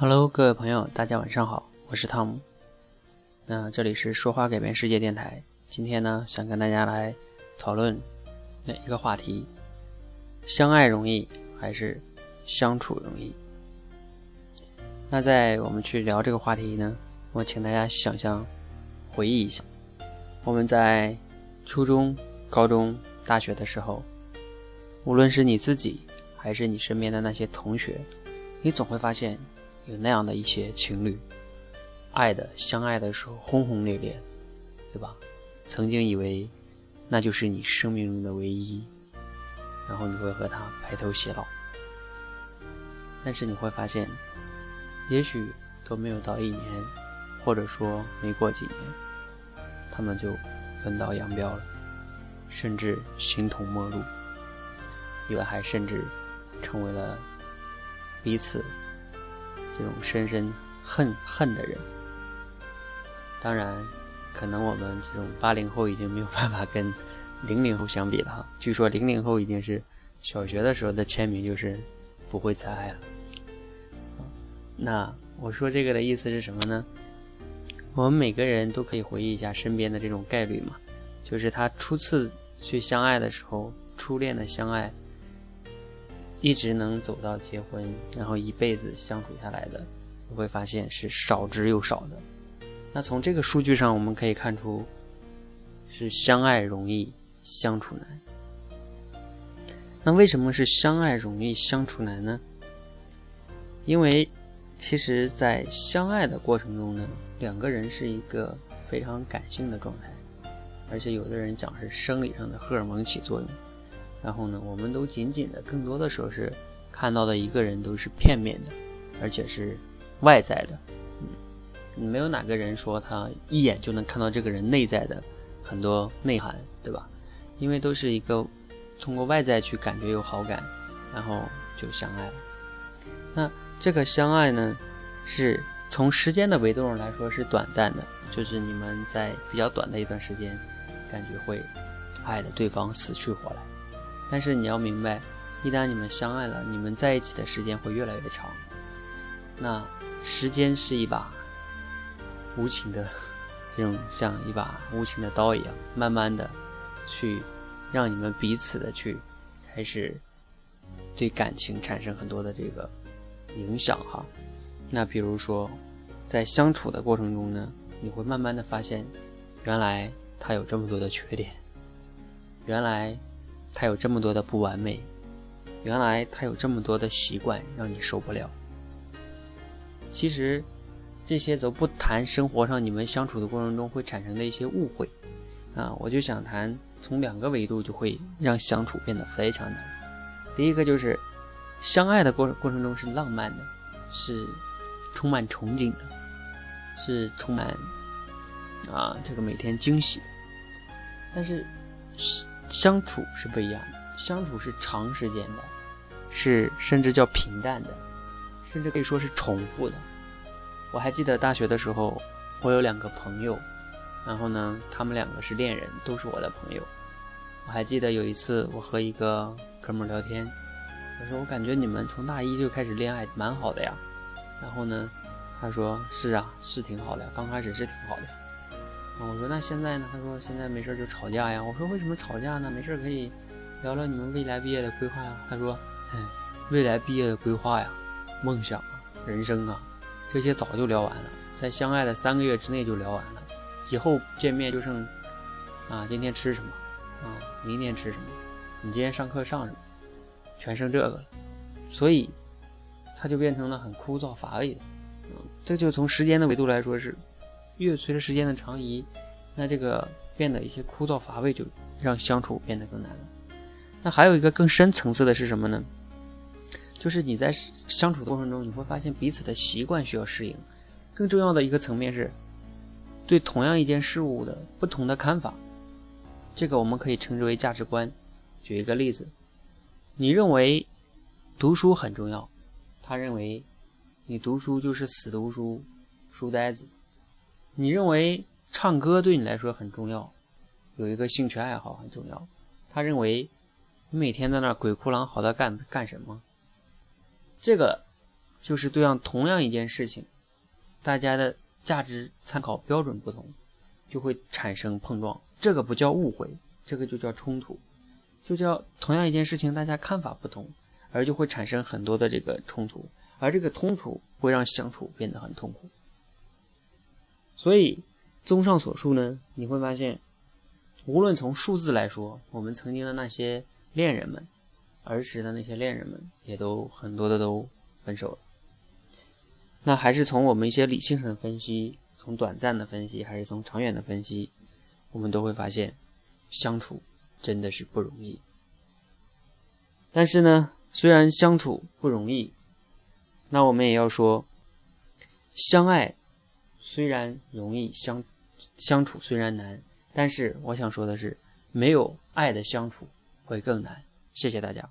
Hello，各位朋友，大家晚上好，我是汤姆。那这里是说话改变世界电台。今天呢，想跟大家来讨论哪一个话题？相爱容易还是相处容易？那在我们去聊这个话题呢，我请大家想象、回忆一下，我们在初中、高中、大学的时候，无论是你自己还是你身边的那些同学，你总会发现。有那样的一些情侣，爱的相爱的时候轰轰烈烈，对吧？曾经以为那就是你生命中的唯一，然后你会和他白头偕老。但是你会发现，也许都没有到一年，或者说没过几年，他们就分道扬镳了，甚至形同陌路，有的还甚至成为了彼此。这种深深恨恨的人，当然，可能我们这种八零后已经没有办法跟零零后相比了哈。据说零零后已经是小学的时候的签名就是不会再爱了。那我说这个的意思是什么呢？我们每个人都可以回忆一下身边的这种概率嘛，就是他初次去相爱的时候，初恋的相爱。一直能走到结婚，然后一辈子相处下来的，你会发现是少之又少的。那从这个数据上，我们可以看出，是相爱容易相处难。那为什么是相爱容易相处难呢？因为，其实，在相爱的过程中呢，两个人是一个非常感性的状态，而且有的人讲是生理上的荷尔蒙起作用。然后呢，我们都仅仅的，更多的时候是看到的一个人都是片面的，而且是外在的，嗯，没有哪个人说他一眼就能看到这个人内在的很多内涵，对吧？因为都是一个通过外在去感觉有好感，然后就相爱了。那这个相爱呢，是从时间的维度上来说是短暂的，就是你们在比较短的一段时间，感觉会爱的对方死去活来。但是你要明白，一旦你们相爱了，你们在一起的时间会越来越长。那时间是一把无情的，这种像一把无情的刀一样，慢慢的去让你们彼此的去开始对感情产生很多的这个影响哈。那比如说，在相处的过程中呢，你会慢慢的发现，原来他有这么多的缺点，原来。他有这么多的不完美，原来他有这么多的习惯让你受不了。其实，这些都不谈生活上你们相处的过程中会产生的一些误会，啊，我就想谈从两个维度就会让相处变得非常难。第一个就是相爱的过程过程中是浪漫的，是充满憧憬的，是充满啊这个每天惊喜的，但是是。相处是不一样的，相处是长时间的，是甚至叫平淡的，甚至可以说是重复的。我还记得大学的时候，我有两个朋友，然后呢，他们两个是恋人，都是我的朋友。我还记得有一次，我和一个哥们聊天，我说我感觉你们从大一就开始恋爱，蛮好的呀。然后呢，他说是啊，是挺好的，刚开始是挺好的。我说那现在呢？他说现在没事就吵架呀。我说为什么吵架呢？没事可以聊聊你们未来毕业的规划呀。他说，嗯，未来毕业的规划呀，梦想啊，人生啊，这些早就聊完了，在相爱的三个月之内就聊完了。以后见面就剩啊，今天吃什么啊？明天吃什么？你今天上课上什么？全剩这个了。所以他就变成了很枯燥乏味的。嗯，这就从时间的维度来说是。越随着时间的长移，那这个变得一些枯燥乏味，就让相处变得更难了。那还有一个更深层次的是什么呢？就是你在相处的过程中，你会发现彼此的习惯需要适应。更重要的一个层面是，对同样一件事物的不同的看法，这个我们可以称之为价值观。举一个例子，你认为读书很重要，他认为你读书就是死读书，书呆子。你认为唱歌对你来说很重要，有一个兴趣爱好很重要。他认为你每天在那鬼哭狼嚎的干干什么？这个就是对样同样一件事情，大家的价值参考标准不同，就会产生碰撞。这个不叫误会，这个就叫冲突，就叫同样一件事情，大家看法不同，而就会产生很多的这个冲突，而这个冲突会让相处变得很痛苦。所以，综上所述呢，你会发现，无论从数字来说，我们曾经的那些恋人们，儿时的那些恋人们，也都很多的都分手了。那还是从我们一些理性上的分析，从短暂的分析，还是从长远的分析，我们都会发现，相处真的是不容易。但是呢，虽然相处不容易，那我们也要说，相爱。虽然容易相相处，虽然难，但是我想说的是，没有爱的相处会更难。谢谢大家。